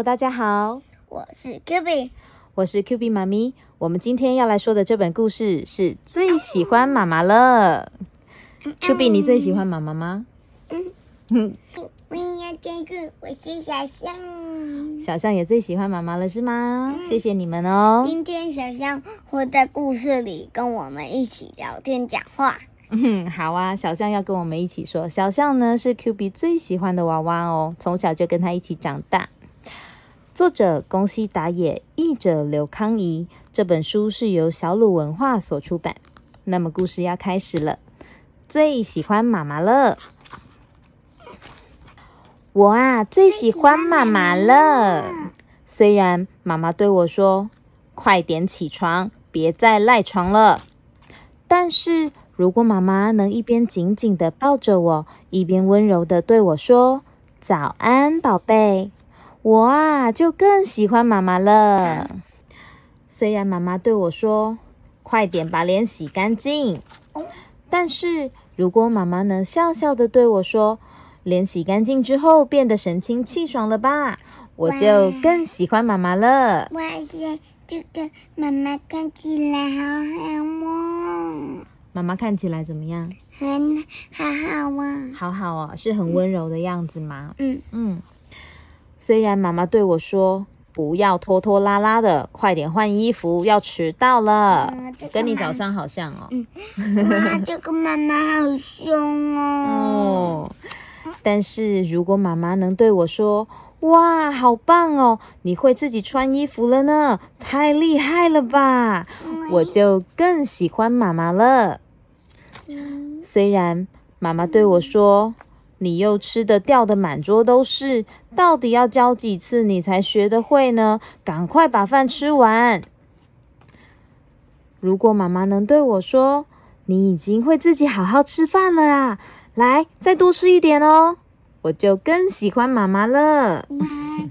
Hello，大家好，我是 Q B，我是 Q B 妈咪。我们今天要来说的这本故事是最喜欢妈妈了。Q B，你最喜欢妈妈吗？嗯，我要这个，我是小象。小象也最喜欢妈妈了，是吗？谢谢你们哦。今天小象会在故事里跟我们一起聊天讲话。嗯，好啊，小象要跟我们一起说。小象呢是 Q B 最喜欢的娃娃哦，从小就跟他一起长大。作者宫西达也，译者刘康怡。这本书是由小鲁文化所出版。那么故事要开始了。最喜欢妈妈了，我啊最喜欢妈妈了。虽然妈妈对我说：“快点起床，别再赖床了。”但是。如果妈妈能一边紧紧的抱着我，一边温柔的对我说“早安，宝贝”，我啊就更喜欢妈妈了。虽然妈妈对我说“快点把脸洗干净”，但是如果妈妈能笑笑的对我说“脸洗干净之后变得神清气爽了吧”，我就更喜欢妈妈了。哇塞，这个妈妈看起来好好哦。妈妈看起来怎么样？很好好啊，好好哦，是很温柔的样子吗？嗯嗯。虽然妈妈对我说不要拖拖拉拉的，快点换衣服，要迟到了。跟你早上好像哦。哇，这个妈妈好凶哦。哦。但是如果妈妈能对我说，哇，好棒哦，你会自己穿衣服了呢，太厉害了吧！我就更喜欢妈妈了。虽然妈妈对我说：“你又吃的掉的满桌都是，到底要教几次你才学得会呢？赶快把饭吃完。”如果妈妈能对我说：“你已经会自己好好吃饭了啊，来，再多吃一点哦。”我就更喜欢妈妈了。哇，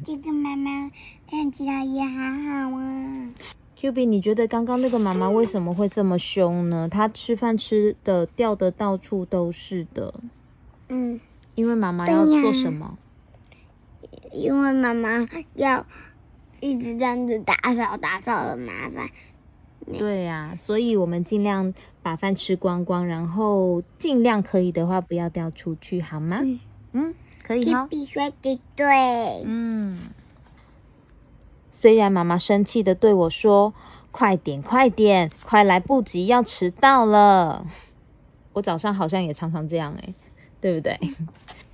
这个妈妈看起来也好好啊。Q B，你觉得刚刚那个妈妈为什么会这么凶呢？她吃饭吃的掉的到处都是的。嗯，因为妈妈要做什么？因为妈妈要一直这样子打扫，打扫很麻烦。对呀，所以我们尽量把饭吃光光，然后尽量可以的话不要掉出去，好吗？嗯，可以吗？必须的，对。嗯。虽然妈妈生气的对我说：“快点，快点，快来不及，要迟到了。”我早上好像也常常这样哎，对不对？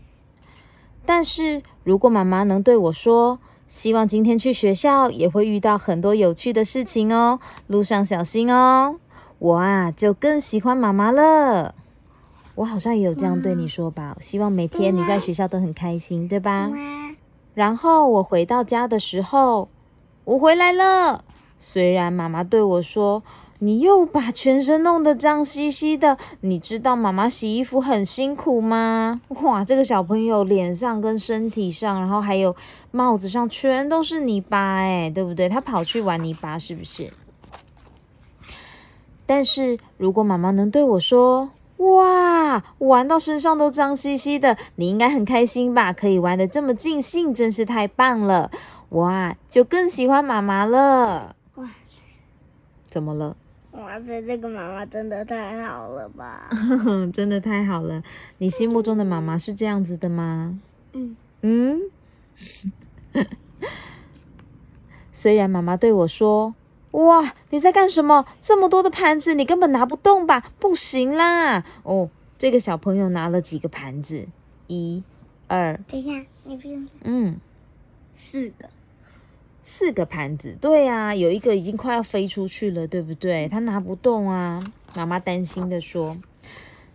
但是如果妈妈能对我说：“希望今天去学校也会遇到很多有趣的事情哦，路上小心哦。”我啊，就更喜欢妈妈了。我好像也有这样对你说吧，希望每天你在学校都很开心，对吧？然后我回到家的时候。我回来了。虽然妈妈对我说：“你又把全身弄得脏兮兮的。”你知道妈妈洗衣服很辛苦吗？哇，这个小朋友脸上跟身体上，然后还有帽子上全都是泥巴，哎，对不对？他跑去玩泥巴是不是？但是如果妈妈能对我说：“哇，玩到身上都脏兮兮的，你应该很开心吧？可以玩的这么尽兴，真是太棒了。”我啊，就更喜欢妈妈了。哇，怎么了？哇塞，这个妈妈真的太好了吧！真的太好了。你心目中的妈妈是这样子的吗？嗯嗯。虽然妈妈对我说：“哇，你在干什么？这么多的盘子，你根本拿不动吧？不行啦！”哦，这个小朋友拿了几个盘子？一、二。等一下，你不用。嗯。四个，四个盘子，对啊，有一个已经快要飞出去了，对不对？他拿不动啊，妈妈担心的说。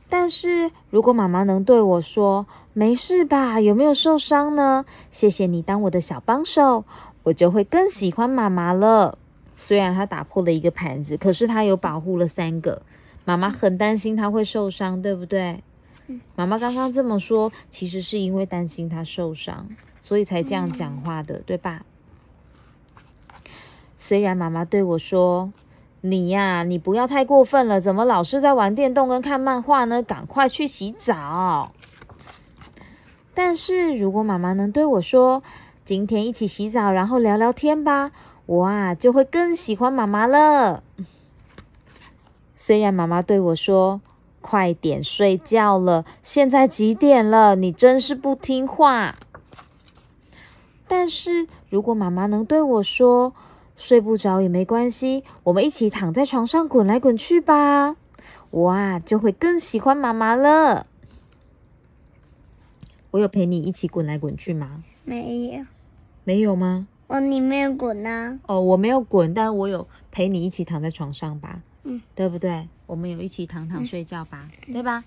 但是如果妈妈能对我说：“没事吧？有没有受伤呢？”谢谢你当我的小帮手，我就会更喜欢妈妈了。虽然他打破了一个盘子，可是他有保护了三个。妈妈很担心他会受伤，对不对？妈妈刚刚这么说，其实是因为担心他受伤。所以才这样讲话的，对吧？虽然妈妈对我说：“你呀，你不要太过分了，怎么老是在玩电动跟看漫画呢？赶快去洗澡。”但是如果妈妈能对我说：“今天一起洗澡，然后聊聊天吧，我啊就会更喜欢妈妈了。虽然妈妈对我说：“快点睡觉了，现在几点了？你真是不听话。”但是如果妈妈能对我说：“睡不着也没关系，我们一起躺在床上滚来滚去吧。”我啊就会更喜欢妈妈了。我有陪你一起滚来滚去吗？没有，没有吗？哦，你没有滚呢、哦，我没有滚，但我有陪你一起躺在床上吧？嗯，对不对？我们有一起躺躺睡觉吧？对吧？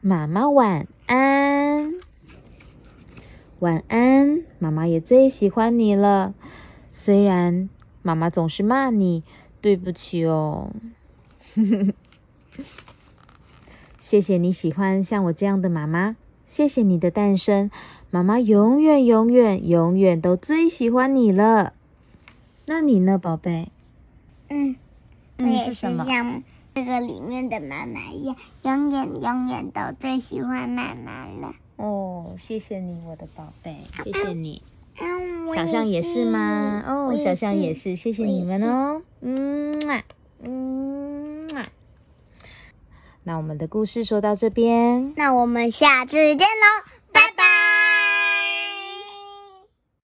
妈妈晚安，晚安，妈妈也最喜欢你了。虽然妈妈总是骂你，对不起哦。谢谢你喜欢像我这样的妈妈，谢谢你的诞生，妈妈永远永远永远都最喜欢你了。那你呢，宝贝？嗯，我嗯，也是是什么？像这个里面的妈妈一样，永远永远都最喜欢妈妈了。哦，谢谢你，我的宝贝，谢谢你。小象也是吗？哦，小象也是，谢谢你们哦。嗯啊，嗯啊。那我们的故事说到这边，那我们下次见喽，